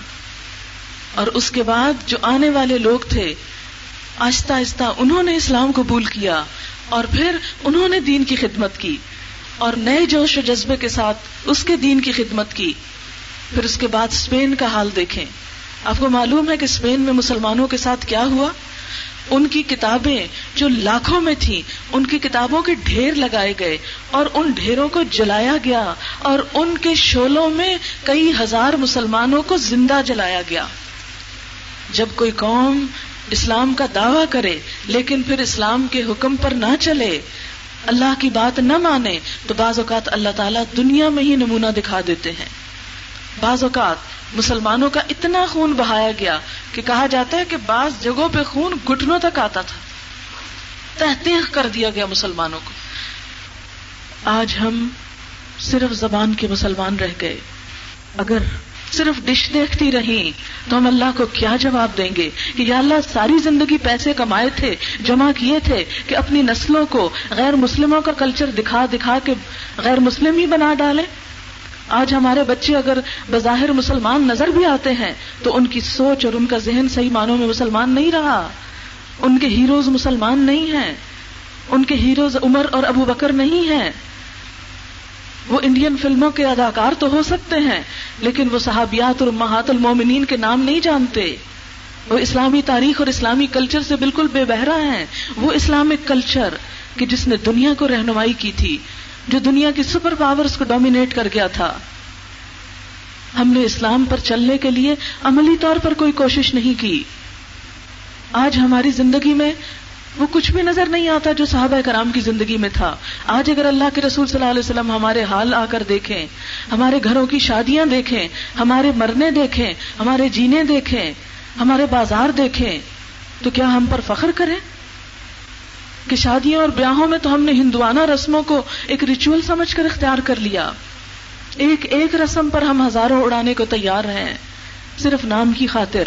اور اس کے بعد جو آنے والے لوگ تھے، آہستہ آہستہ انہوں نے اسلام قبول کیا اور پھر انہوں نے دین کی خدمت کی۔ اور نئے جوش و جذبے کے ساتھ اس کے دین کی خدمت کی۔ پھر اس کے بعد اسپین کا حال دیکھیں۔ آپ کو معلوم ہے کہ اسپین میں مسلمانوں کے ساتھ کیا ہوا؟ ان کی کتابیں جو لاکھوں میں تھیں، ان کی کتابوں کے ڈھیر لگائے گئے اور ان ڈھیروں کو جلایا گیا اور ان کے شولوں میں کئی ہزار مسلمانوں کو زندہ جلایا گیا۔ جب کوئی قوم اسلام کا دعوی کرے، لیکن پھر اسلام کے حکم پر نہ چلے اللہ کی بات نہ مانے تو بعض اوقات اللہ تعالیٰ دنیا میں ہی نمونہ دکھا دیتے ہیں۔ بعض اوقات مسلمانوں کا اتنا خون بہایا گیا کہ کہا جاتا ہے کہ بعض جگہوں پہ خون گٹنوں تک آتا تھا۔ تحتیق کر دیا گیا مسلمانوں کو۔ آج ہم صرف زبان کے مسلمان رہ گئے۔ اگر صرف ڈش دیکھتی رہی تو ہم اللہ کو کیا جواب دیں گے کہ یا اللہ ساری زندگی پیسے کمائے تھے، جمع کیے تھے کہ اپنی نسلوں کو غیر مسلموں کا کلچر دکھا دکھا کے غیر مسلم ہی بنا ڈالے آج ہمارے بچے اگر بظاہر مسلمان نظر بھی آتے ہیں تو ان کی سوچ اور ان کا ذہن صحیح معنوں میں مسلمان نہیں رہا۔ ان کے ہیروز مسلمان نہیں ہیں۔ ان کے ہیروز عمر اور ابو بکر نہیں ہیں۔ وہ انڈین فلموں کے اداکار تو ہو سکتے ہیں، لیکن وہ صحابیات اور محات المومنین کے نام نہیں جانتے۔ وہ اسلامی تاریخ اور اسلامی کلچر سے بالکل بے بہرا ہیں۔ وہ اسلامک کلچر کہ جس نے دنیا کو رہنمائی کی تھی، جو دنیا کی سپر پاورز کو ڈومینیٹ کر گیا تھا۔ ہم نے اسلام پر چلنے کے لیے عملی طور پر کوئی کوشش نہیں کی۔ آج ہماری زندگی میں وہ کچھ بھی نظر نہیں آتا جو صحابہ کرام کی زندگی میں تھا۔ آج اگر اللہ کے رسول صلی اللہ علیہ وسلم ہمارے حال آ کر دیکھیں، ہمارے گھروں کی شادیاں دیکھیں، ہمارے مرنے دیکھیں، ہمارے جینے دیکھیں، ہمارے بازار دیکھیں، تو کیا ہم پر فخر کریں؟ کہ شادیوں اور بیاہوں میں تو ہم نے ہندوانہ رسموں کو ایک ریچول سمجھ کر اختیار کر لیا۔ ایک ایک رسم پر ہم ہزاروں اڑانے کو تیار ہیں۔ صرف نام کی خاطر۔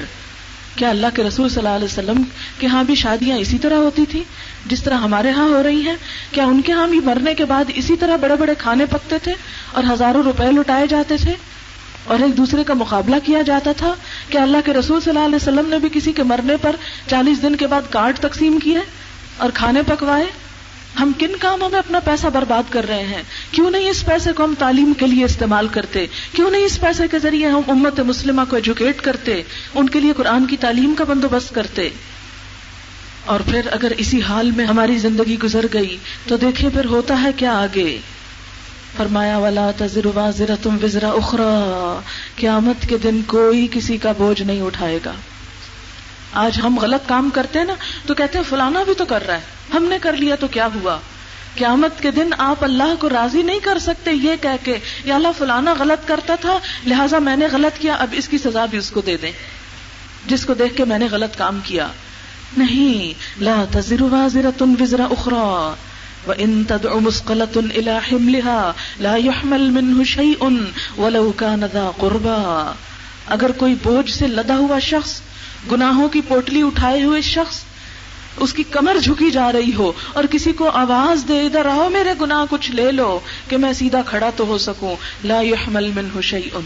کیا اللہ کے رسول صلی اللہ علیہ وسلم کے ہاں بھی شادیاں اسی طرح ہوتی تھی جس طرح ہمارے ہاں ہو رہی ہیں، کیا ان کے ہاں بھی مرنے کے بعد اسی طرح بڑے بڑے کھانے پکتے تھے اور ہزاروں روپے لٹائے جاتے تھے؟ اور ایک دوسرے کا مقابلہ کیا جاتا تھا؟ کہ اللہ کے رسول صلی اللہ علیہ وسلم نے بھی کسی کے مرنے پر چالیس دن کے بعد کارڈ تقسیم کیے اور کھانے پکوائے؟ ہم کن کاموں میں اپنا پیسہ برباد کر رہے ہیں؟ کیوں نہیں اس پیسے کو ہم تعلیم کے لیے استعمال کرتے؟ کیوں نہیں اس پیسے کے ذریعے ہم امت مسلمہ کو ایجوکیٹ کرتے؟ ان کے لیے قرآن کی تعلیم کا بندوبست کرتے؟ اور پھر اگر اسی حال میں ہماری زندگی گزر گئی، تو دیکھیں پھر ہوتا ہے کیا آگے؟ فرمایا والا تذر واضر تم وزرا اخرا قیامت کے دن کوئی کسی کا بوجھ نہیں اٹھائے گا۔ آج ہم غلط کام کرتے ہیں نا، تو کہتے ہیں فلانا بھی تو کر رہا ہے۔ ہم نے کر لیا تو کیا ہوا؟ قیامت کے دن آپ اللہ کو راضی نہیں کر سکتے یہ کہہ کے یا اللہ فلانا غلط کرتا تھا، لہٰذا میں نے غلط کیا، اب اس کی سزا بھی اس کو دے دیں۔ جس کو دیکھ کے میں نے غلط کام کیا۔ نہیں، لا تزر وازرة وزر اخرى وان تدع مسقلة الى حملها لا يحمل منه شيء ولو كان ذا قربا اگر کوئی بوجھ سے لدا ہوا شخص گناہوں کی پوٹلی اٹھائے ہوئے شخص اس کی کمر جھکی جا رہی ہو اور کسی کو آواز دے ادھر آؤ، میرے گناہ کچھ لے لو کہ میں سیدھا کھڑا تو ہو سکوں۔ لا يحمل منه شيء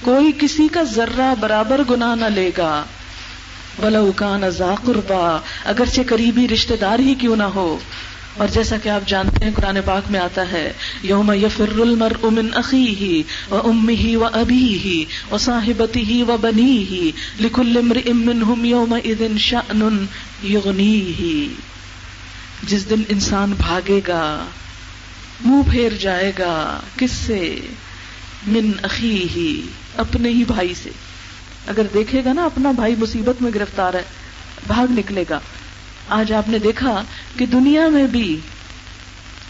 کوئی کسی کا ذرہ برابر گناہ نہ لے گا۔ بلا کان ذا قربا اگرچہ قریبی رشتہ دار ہی کیوں نہ ہو۔ اور جیسا کہ آپ جانتے ہیں قرآن پاک میں آتا ہے، یوم یفر المرء من اخیہ و امہ و ابیہ و صاحبتہ و بنیہ لکل امرئ منہم یومئذ شأن یغنیہ۔ جس دن انسان بھاگے گا، منہ پھیر جائے گا، کس سے؟ من اخیہ، اپنے ہی بھائی سے۔ اگر دیکھے گا نا، اپنا بھائی مصیبت میں گرفتار ہے، بھاگ نکلے گا۔ آج آپ نے دیکھا کہ دنیا میں بھی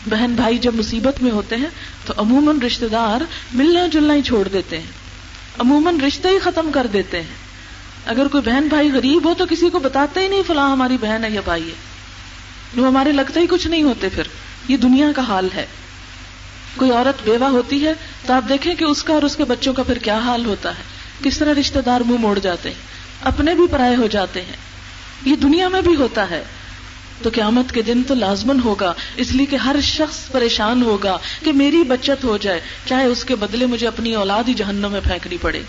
بہن بھائی جب مصیبت میں ہوتے ہیں تو عموماً رشتے دار ملنا جلنا ہی چھوڑ دیتے ہیں۔ عموماً رشتے ہی ختم کر دیتے ہیں۔ اگر کوئی بہن بھائی غریب ہو تو کسی کو بتاتے ہی نہیں فلاں ہماری بہن ہے یا بھائی ہے۔ وہ ہمارے لگتا ہی کچھ نہیں ہوتے پھر۔ یہ دنیا کا حال ہے۔ کوئی عورت بیوہ ہوتی ہے تو آپ دیکھیں کہ اس کا اور اس کے بچوں کا پھر کیا حال ہوتا ہے۔ کس طرح رشتے دار منہ موڑ جاتے ہیں۔ اپنے بھی پرائے ہو جاتے ہیں۔ یہ دنیا میں بھی ہوتا ہے۔ تو قیامت کے دن تو لازمن ہوگا۔ اس لیے کہ ہر شخص پریشان ہوگا کہ میری بچت ہو جائے۔ چاہے اس کے بدلے مجھے اپنی اولاد ہی جہنم میں پھینکنی پڑے۔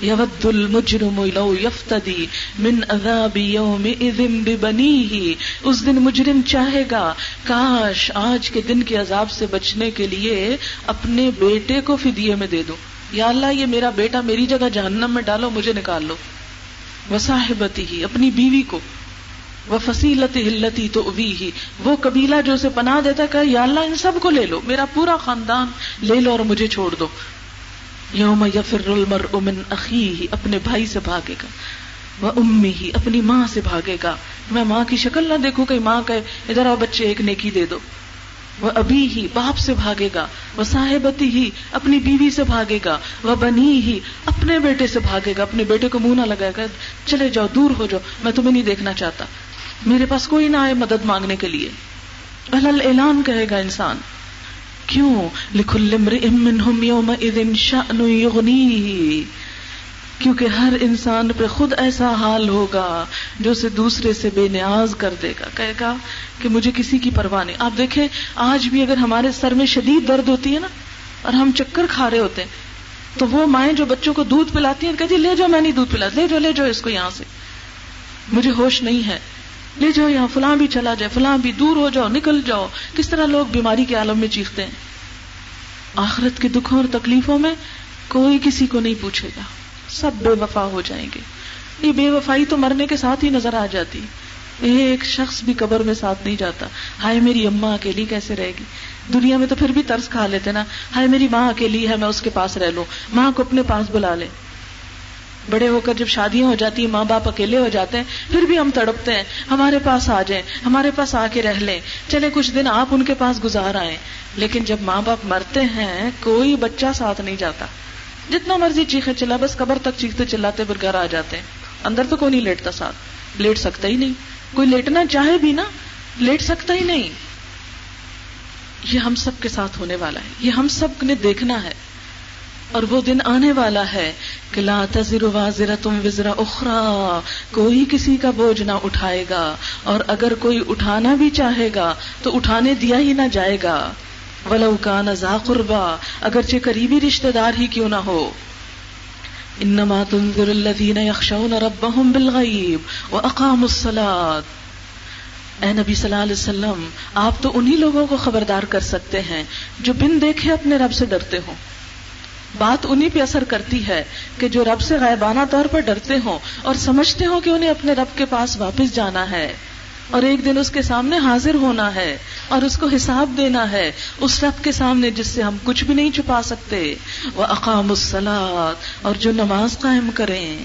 یود المجرم لو یفتدی من عذاب یومئذ ببنیہ۔ اس دن مجرم چاہے گا۔ کاش آج کے دن کے عذاب سے بچنے کے لیے اپنے بیٹے کو فدیے میں دے دو یا اللہ، یہ میرا بیٹا میری جگہ جہنم میں ڈالو، مجھے نکال لو۔ وصاحبتی ہی اپنی بیوی کو۔ وہ فصیلت ہلتی تو ہی وہ قبیلہ جو اسے پناہ دیتا کہ یا اللہ، ان سب کو لے لو، میرا پورا خاندان لے لو اور مجھے چھوڑ دو۔ یوم یفر المر امن عقی اپنے بھائی سے بھاگے گا۔ وہ امی ہی اپنی ماں سے بھاگے گا۔ میں ماں کی شکل نہ دیکھوں کہ ماں کہ ادھر آؤ بچے، ایک نیکی دے دو۔ وہ ابھی ہی باپ سے بھاگے گا، وہ صاحبتی ہی اپنی بیوی سے بھاگے گا، وہ بنی ہی اپنے بیٹے سے بھاگے گا، اپنے بیٹے کو منہ نہ لگائے گا، چلے جاؤ، دور ہو جاؤ، میں تمہیں نہیں دیکھنا چاہتا۔ میرے پاس کوئی نہ آئے مدد مانگنے کے لیے۔ الل اعلان کہے گا انسان۔ کیوں؟ کیونکہ ہر انسان پہ خود ایسا حال ہوگا جو اسے دوسرے سے بے نیاز کر دے گا۔ کہے گا کہ مجھے کسی کی پرواہ نہیں۔ آپ دیکھیں، آج بھی اگر ہمارے سر میں شدید درد ہوتی ہے نا اور ہم چکر کھا رہے ہوتے ہیں، تو وہ مائیں جو بچوں کو دودھ پلاتی ہیں، کہتی لے جاؤ، میں نہیں دودھ پلا لے جاؤ لے جاؤ اس کو یہاں سے۔ مجھے ہوش نہیں ہے۔ لے جاؤ یہاں، فلاں بھی چلا جائے، فلاں بھی دور ہو جاؤ، نکل جاؤ۔ کس طرح لوگ بیماری کے عالم میں چیختے ہیں۔ آخرت کے دکھوں اور تکلیفوں میں کوئی کسی کو نہیں پوچھے گا۔ سب بے وفا ہو جائیں گے۔ یہ بے وفائی تو مرنے کے ساتھ ہی نظر آ جاتی۔ ایک شخص بھی قبر میں ساتھ نہیں جاتا۔ ہائے میری اما اکیلی کیسے رہے گی؟ دنیا میں تو پھر بھی ترس کھا لیتے نا۔ ہائے میری ماں اکیلی ہے، میں اس کے پاس رہ لوں۔ ماں کو اپنے پاس بلا لے بڑے ہو کر جب شادیاں ہو جاتی ہیں ماں باپ اکیلے ہو جاتے ہیں، پھر بھی ہم تڑپتے ہیں۔ ہمارے پاس آ جائیں، ہمارے پاس آ کے رہ لیں۔ چلے کچھ دن آپ ان کے پاس گزار آئے لیکن جب ماں باپ مرتے ہیں، کوئی بچہ ساتھ نہیں جاتا۔ جتنا مرضی چیخے چلا، بس قبر تک چیختے چلاتے پھر گھر آ جاتے ہیں۔ اندر تو کوئی نہیں لیٹتا ساتھ۔ لیٹ سکتا ہی نہیں۔ کوئی لیٹنا چاہے بھی نا، لیٹ سکتا ہی نہیں۔ یہ ہم سب کے ساتھ ہونے والا ہے۔ یہ ہم سب نے دیکھنا ہے۔ اور وہ دن آنے والا ہے کہ لا تزر وازر تم وزرا اخرا کوئی کسی کا بوجھ نہ اٹھائے گا۔ اور اگر کوئی اٹھانا بھی چاہے گا، تو اٹھانے دیا ہی نہ جائے گا۔ ولو کان ذا قربا، اگرچہ قریبی رشتہ دار ہی کیوں نہ ہو۔ انما تنذر الذين يخشون ربهم بالغيب واقاموا الصلاه اے نبی صلی اللہ علیہ وسلم، آپ تو انہی لوگوں کو خبردار کر سکتے ہیں جو بن دیکھے اپنے رب سے ڈرتے ہوں۔ بات انہی پہ اثر کرتی ہے کہ جو رب سے غائبانہ طور پر ڈرتے ہوں اور سمجھتے ہوں کہ انہیں اپنے رب کے پاس واپس جانا ہے۔ اور ایک دن اس کے سامنے حاضر ہونا ہے اور اس کو حساب دینا ہے اس رب کے سامنے جس سے ہم کچھ بھی نہیں چھپا سکتے۔ وہ اقام السلاد اور جو نماز قائم کریں۔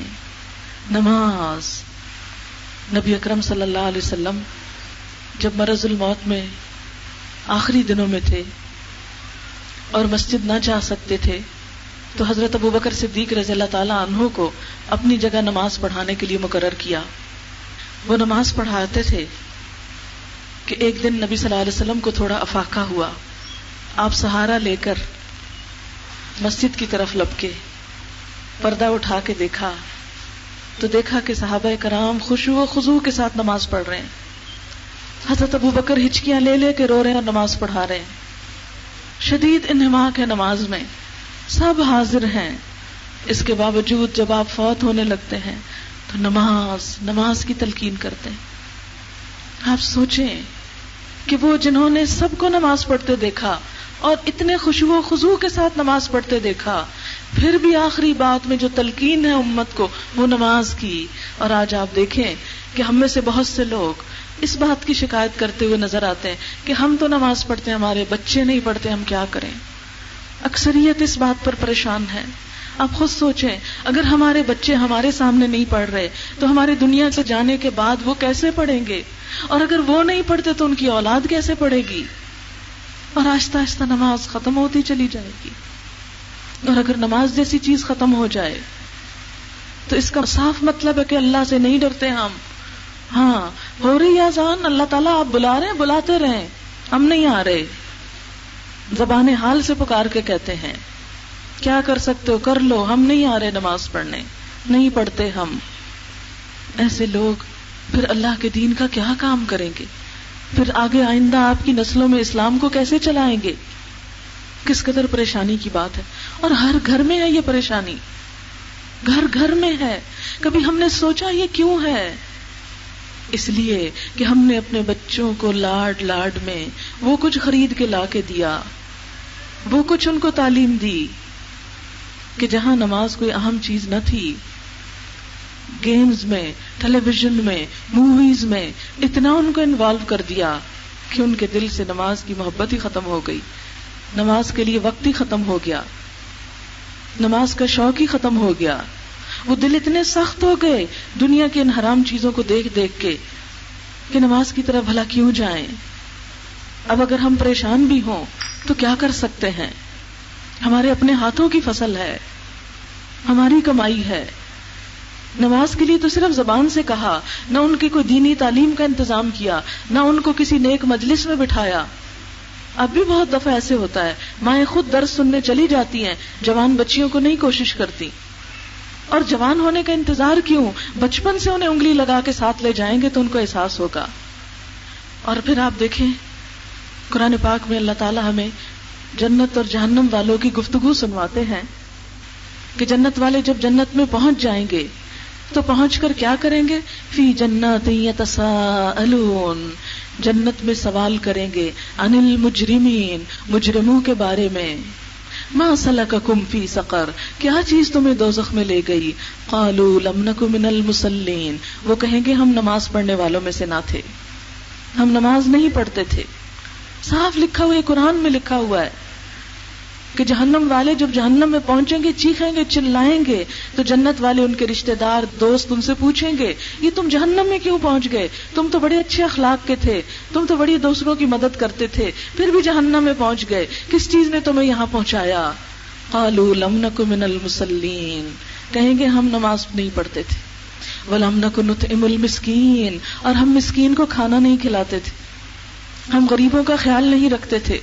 نماز۔ نبی اکرم صلی اللہ علیہ وسلم جب مرض الموت میں آخری دنوں میں تھے اور مسجد نہ جا سکتے تھے، تو حضرت ابو بکر صدیق رضی اللہ تعالیٰ عنہ کو اپنی جگہ نماز پڑھانے کے لیے مقرر کیا۔ وہ نماز پڑھاتے تھے کہ ایک دن نبی صلی اللہ علیہ وسلم کو تھوڑا افاقہ ہوا۔ آپ سہارا لے کر مسجد کی طرف لپکے، پردہ اٹھا کے دیکھا۔ تو دیکھا کہ صحابہ کرام خوشو و خزو کے ساتھ نماز پڑھ رہے ہیں۔ حضرت ابو بکر ہچکیاں لے لے کے رو رہے ہیں اور نماز پڑھا رہے ہیں۔ شدید انہماک ہے نماز میں۔ سب حاضر ہیں۔ اس کے باوجود جب آپ فوت ہونے لگتے ہیں تو نماز نماز کی تلقین کرتے ہیں۔ آپ سوچیں کہ وہ جنہوں نے سب کو نماز پڑھتے دیکھا اور اتنے خوشبو و خزو کے ساتھ نماز پڑھتے دیکھا، پھر بھی آخری بات میں جو تلقین ہے امت کو، وہ نماز کی۔ اور آج آپ دیکھیں کہ ہم میں سے بہت سے لوگ اس بات کی شکایت کرتے ہوئے نظر آتے ہیں کہ ہم تو نماز پڑھتے ہیں، ہمارے بچے نہیں پڑھتے، ہم کیا کریں؟ اکثریت اس بات پر پریشان ہے آپ خود سوچیں، اگر ہمارے بچے ہمارے سامنے نہیں پڑھ رہے، تو ہمارے دنیا سے جانے کے بعد وہ کیسے پڑھیں گے؟ اور اگر وہ نہیں پڑھتے تو ان کی اولاد کیسے پڑھے گی؟ اور آہستہ آہستہ نماز ختم ہوتی چلی جائے گی۔ اور اگر نماز جیسی چیز ختم ہو جائے، تو اس کا صاف مطلب ہے کہ اللہ سے نہیں ڈرتے ہم۔ ہاں ہو رہی آزان اللہ تعالیٰ آپ بلا رہے ہیں، بلاتے رہے ہم نہیں آ رہے۔ زبان حال سے پکار کے کہتے ہیں۔ کیا کر سکتے ہو؟ کر لو، ہم نہیں آ رہے نماز پڑھنے۔ نہیں پڑھتے ہم۔ ایسے لوگ، پھر اللہ کے دین کا کیا کام کریں گے؟ پھر آگے آئندہ آپ کی نسلوں میں اسلام کو کیسے چلائیں گے؟ کس قدر پریشانی کی بات ہے؟ اور ہر گھر میں ہے یہ پریشانی۔ گھر گھر میں ہے۔ کبھی ہم نے سوچا یہ کیوں ہے؟ اس لیے کہ ہم نے اپنے بچوں کو لاڈ لاڈ میں وہ کچھ خرید کے لا کے دیا۔ وہ کچھ ان کو تعلیم دی۔ کہ جہاں نماز کوئی اہم چیز نہ تھی گیمز میں ٹیلی ویژن میں موویز میں، اتنا ان کو انوالو کر دیا کہ ان کے دل سے نماز کی محبت ہی ختم ہو گئی۔ نماز کے لیے وقت ہی ختم ہو گیا۔ نماز کا شوق ہی ختم ہو گیا۔ وہ دل اتنے سخت ہو گئے دنیا کی ان حرام چیزوں کو دیکھ دیکھ کے کہ نماز کی طرف بھلا کیوں جائیں۔ اب اگر ہم پریشان بھی ہوں تو کیا کر سکتے ہیں؟ ہمارے اپنے ہاتھوں کی فصل ہے۔ ہماری کمائی ہے۔ نماز کے لیے تو صرف زبان سے کہا، نہ ان کی کوئی دینی تعلیم کا انتظام کیا، نہ ان کو کسی نیک مجلس میں بٹھایا۔ اب بھی بہت دفعہ ایسے ہوتا ہے، مائیں خود درس سننے چلی جاتی ہیں، جوان بچیوں کو نہیں کوشش کرتی۔ اور جوان ہونے کا انتظار کیوں؟ بچپن سے انہیں انگلی لگا کے ساتھ لے جائیں گے تو ان کو احساس ہوگا۔ اور پھر آپ دیکھیں، قرآن پاک میں اللہ تعالیٰ ہمیں جنت اور جہنم والوں کی گفتگو سنواتے ہیں۔ کہ جنت والے جب جنت میں پہنچ جائیں گے، تو پہنچ کر کیا کریں گے؟ فی جنت جنت میں سوال کریں گے، انل مجرمین، مجرموں کے بارے میں۔ ماں صلاح کم فی سقر۔ کیا چیز تمہیں دو میں لے گئی؟ قالو لم نک من المسلین وہ کہیں گے، ہم نماز پڑھنے والوں میں سے نہ تھے۔ ہم نماز نہیں پڑھتے تھے۔ صاف لکھا ہوا قرآن میں لکھا ہوا ہے۔ کہ جہنم والے جب جہنم میں پہنچیں گے، چیخیں گے، چلائیں گے، تو جنت والے ان کے رشتے دار، دوست ان سے پوچھیں گے، یہ تم جہنم میں کیوں پہنچ گئے؟ تم تو بڑے اچھے اخلاق کے تھے، تم تو بڑی دوسروں کی مدد کرتے تھے، پھر بھی جہنم میں پہنچ گئے، کس چیز نے تمہیں یہاں پہنچایا؟ قالو لم نک من المسلین کہیں گے ہم نماز نہیں پڑھتے تھے وہ لم نک نطعم المسکین، اور ہم مسکین کو کھانا نہیں کھلاتے تھے، ہم غریبوں کا خیال نہیں رکھتے تھے۔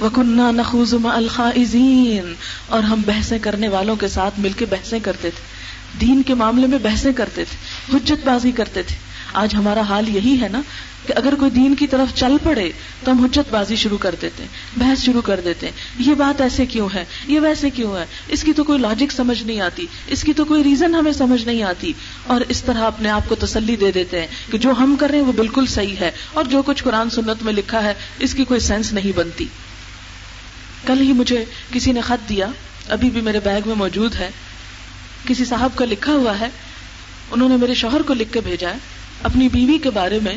وکنہ نخوز الخائزین اور ہم بحثیں کرنے والوں کے ساتھ مل کے بحثیں کرتے تھے۔ دین کے معاملے میں بحثیں کرتے تھے، حجت بازی کرتے تھے۔ آج ہمارا حال یہی ہے نا کہ اگر کوئی دین کی طرف چل پڑے تو ہم حجت بازی شروع کر دیتے ہیں، بحث شروع کر دیتے ہیں۔ یہ بات ایسے کیوں ہے؟ یہ ویسے کیوں ہے؟ اس کی تو کوئی لاجک سمجھ نہیں آتی، اس کی تو کوئی ریزن ہمیں سمجھ نہیں آتی۔ اور اس طرح اپنے آپ کو تسلی دے دیتے ہیں کہ جو ہم کر رہے ہیں وہ بالکل صحیح ہے اور جو کچھ قرآن سنت میں لکھا ہے، اس کی کوئی سینس نہیں بنتی۔ کل ہی مجھے کسی نے خط دیا، ابھی بھی میرے بیگ میں موجود ہے۔ کسی صاحب کا لکھا ہوا ہے، انہوں نے میرے شوہر کو لکھ کے بھیجا ہے۔ اپنی بیوی کے بارے میں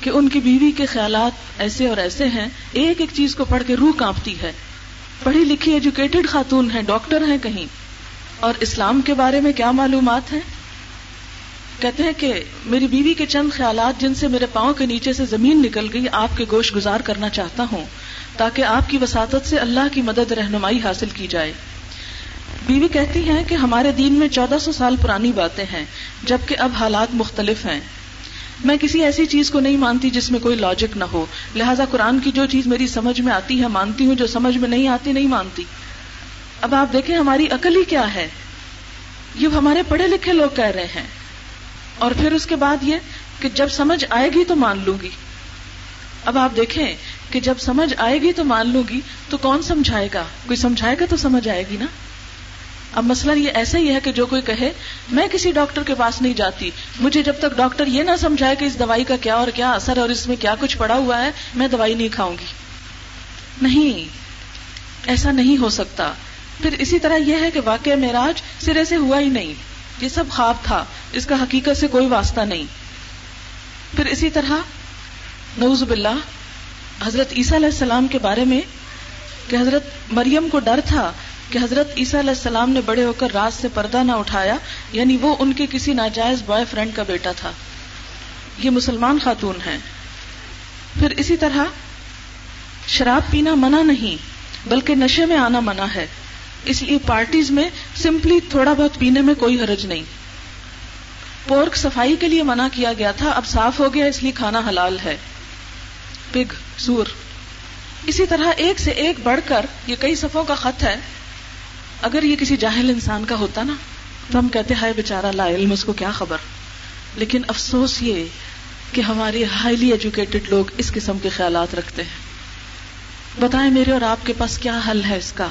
کہ ان کی بیوی کے خیالات ایسے اور ایسے ہیں، ایک ایک چیز کو پڑھ کے روح کانپتی ہے۔ پڑھی لکھی ایجوکیٹڈ خاتون ہیں، ڈاکٹر ہیں کہیں۔ اور اسلام کے بارے میں کیا معلومات ہیں؟ کہتے ہیں کہ میری بیوی کے چند خیالات جن سے میرے پاؤں کے نیچے سے زمین نکل گئی، آپ کے گوشت گزار کرنا چاہتا ہوں۔ تاکہ آپ کی وساطت سے اللہ کی مدد رہنمائی حاصل کی جائے۔ بیوی کہتی ہیں کہ ہمارے دین میں چودہ سو سال پرانی باتیں ہیں، جبکہ اب حالات مختلف ہیں۔ میں کسی ایسی چیز کو نہیں مانتی جس میں کوئی لاجک نہ ہو۔ لہٰذا قرآن کی جو چیز میری سمجھ میں آتی ہے، مانتی ہوں، جو سمجھ میں نہیں آتی، نہیں مانتی۔ اب آپ دیکھیں ہماری عقل ہی کیا ہے۔ یہ ہمارے پڑھے لکھے لوگ کہہ رہے ہیں۔ اور پھر اس کے بعد یہ کہ جب سمجھ آئے گی تو مان لوں گی۔ اب آپ دیکھیں کہ جب سمجھ آئے گی تو مان لوں گی، تو کون سمجھائے گا؟ کوئی سمجھائے گا تو سمجھ آئے گی نا؟ اب مسئلہ یہ ایسا ہی ہے کہ جو کوئی کہے، میں کسی ڈاکٹر کے پاس نہیں جاتی، مجھے جب تک ڈاکٹر یہ نہ سمجھائے کہ اس دوائی کا کیا اور کیا اثر ہے اور اس میں کیا کچھ پڑا ہوا ہے، میں دوائی نہیں کھاؤں گی۔ نہیں، ایسا نہیں ہو سکتا۔ پھر اسی طرح یہ ہے کہ واقع معراج سرے سے ہوا ہی نہیں۔ یہ سب خواب تھا، اس کا حقیقت سے کوئی واسطہ نہیں۔ پھر اسی طرح نوز باللہ حضرت عیسیٰ علیہ السلام کے بارے میں کہ حضرت مریم کو ڈر تھا کہ حضرت عیسیٰ علیہ السلام نے بڑے ہو کر رات سے پردہ نہ اٹھایا یعنی وہ ان کے کسی ناجائز بوائے فرینڈ کا بیٹا تھا۔ یہ مسلمان خاتون ہیں۔ پھر اسی طرح شراب پینا منع نہیں، بلکہ نشے میں آنا منع ہے۔ اس لیے پارٹیز میں سمپلی تھوڑا بہت پینے میں کوئی حرج نہیں۔ پورک صفائی کے لیے منع کیا گیا تھا، اب صاف ہو گیا، اس لیے کھانا حلال ہے۔ پگ سور اسی طرح ایک سے ایک بڑھ کر یہ کئی صفوں کا خط ہے۔ اگر یہ کسی جاہل انسان کا ہوتا نا، تو ہم کہتے ہائے بےچارا لا علم، اس کو کیا خبر؟ لیکن افسوس یہ کہ ہمارے ہائیلی ایجوکیٹڈ لوگ اس قسم کے خیالات رکھتے ہیں۔ بتائیں میرے اور آپ کے پاس کیا حل ہے اس کا؟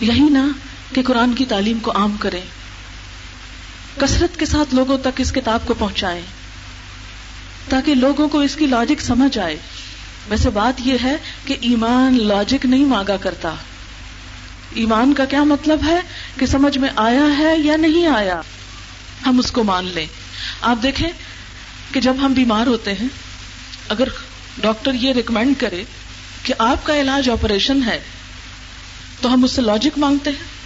یہی نا کہ قرآن کی تعلیم کو عام کریں۔ کثرت کے ساتھ لوگوں تک اس کتاب کو پہنچائیں۔ تاکہ لوگوں کو اس کی لاجک سمجھ آئے۔ ویسے بات یہ ہے کہ ایمان لاجک نہیں مانگا کرتا۔ ایمان کا کیا مطلب ہے؟ کہ سمجھ میں آیا ہے یا نہیں آیا؟ ہم اس کو مان لیں۔ آپ دیکھیں کہ جب ہم بیمار ہوتے ہیں، اگر ڈاکٹر یہ ریکمینڈ کرے کہ آپ کا علاج آپریشن ہے، تو ہم اس سے لاجک مانگتے ہیں۔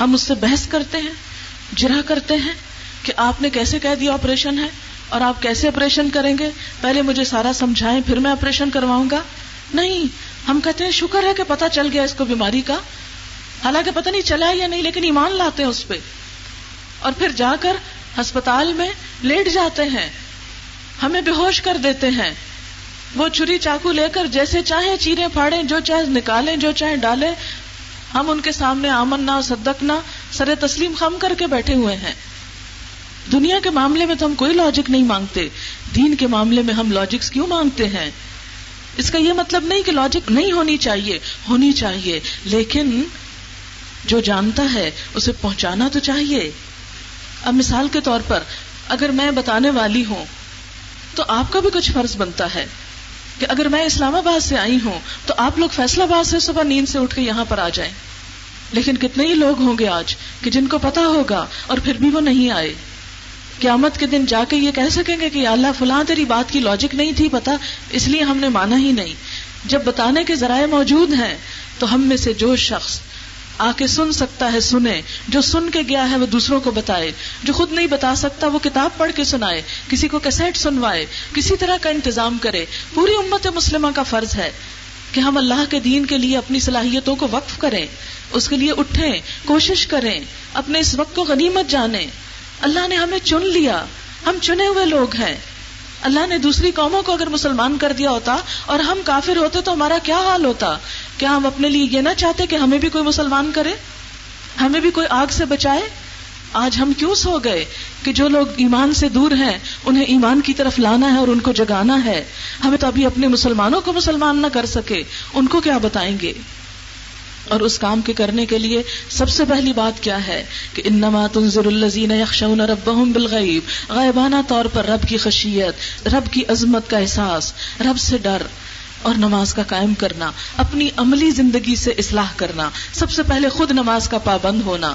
ہم اس سے بحث کرتے ہیں جرا کرتے ہیں کہ آپ نے کیسے کہہ دیا آپریشن ہے؟ اور آپ کیسے آپریشن کریں گے؟ پہلے مجھے سارا سمجھائیں، پھر میں آپریشن کرواؤں گا۔ نہیں، ہم کہتے ہیں شکر ہے کہ پتا چل گیا اس کو بیماری کا۔ حالانکہ پتہ نہیں چلا یا نہیں، لیکن ایمان لاتے ہیں اس پہ۔ اور پھر جا کر ہسپتال میں لیٹ جاتے ہیں۔ ہمیں بے ہوش کر دیتے ہیں۔ وہ چری چاقو لے کر جیسے چاہیں چیرے پھاڑے جو چاہے نکالیں، جو چاہے ڈالیں۔ ہم ان کے سامنے آمن نہ، صدق نہ، سر تسلیم خم کر کے بیٹھے ہوئے ہیں۔ دنیا کے معاملے میں تو ہم کوئی لاجک نہیں مانگتے۔ دین کے معاملے میں ہم لاجکس کیوں مانگتے ہیں؟ اس کا یہ مطلب نہیں کہ لاجک نہیں ہونی چاہیے ہونی چاہیے، لیکن جو جانتا ہے، اسے پہنچانا تو چاہیے۔ اب مثال کے طور پر اگر میں بتانے والی ہوں، تو آپ کا بھی کچھ فرض بنتا ہے کہ اگر میں اسلام آباد سے آئی ہوں، تو آپ لوگ فیصلہ باد سے صبح نیند سے اٹھ کے یہاں پر آ جائیں۔ لیکن کتنے ہی لوگ ہوں گے آج کہ جن کو پتا ہوگا اور پھر بھی وہ نہیں آئے۔ قیامت کے دن جا کے یہ کہہ سکیں گے کہ اللہ فلاں تیری بات کی لاجک نہیں تھی پتا، اس لیے ہم نے مانا ہی نہیں۔ جب بتانے کے ذرائع موجود ہیں، تو ہم میں سے جو شخص آ کے سن سکتا ہے، سنے۔ جو سن کے گیا ہے، وہ دوسروں کو بتائے۔ جو خود نہیں بتا سکتا، وہ کتاب پڑھ کے سنائے۔ کسی کو کیسٹ سنوائے۔ کسی طرح کا انتظام کرے۔ پوری امت مسلمہ کا فرض ہے کہ ہم اللہ کے دین کے لیے اپنی صلاحیتوں کو وقف کریں، اس کے لیے اٹھیں، کوشش کریں، اپنے اس وقت کو غنیمت جانیں۔ اللہ نے ہمیں چن لیا۔ ہم چنے ہوئے لوگ ہیں۔ اللہ نے دوسری قوموں کو اگر مسلمان کر دیا ہوتا اور ہم کافر ہوتے تو ہمارا کیا حال ہوتا؟ کیا ہم اپنے لیے یہ نہ چاہتے کہ ہمیں بھی کوئی مسلمان کرے؟ ہمیں بھی کوئی آگ سے بچائے؟ آج ہم کیوں سو گئے کہ جو لوگ ایمان سے دور ہیں، انہیں ایمان کی طرف لانا ہے اور ان کو جگانا ہے۔ ہمیں تو ابھی اپنے مسلمانوں کو مسلمان نہ کر سکے۔ ان کو کیا بتائیں گے؟ اور اس کام کے کرنے کے لیے سب سے پہلی بات کیا ہے کہ انما تنظر الزین یخشون ربهم بالغیب، غائبانہ طور پر رب کی خشیت، رب کی عظمت کا احساس، رب سے ڈر اور نماز کا قائم کرنا، اپنی عملی زندگی سے اصلاح کرنا، سب سے پہلے خود نماز کا پابند ہونا۔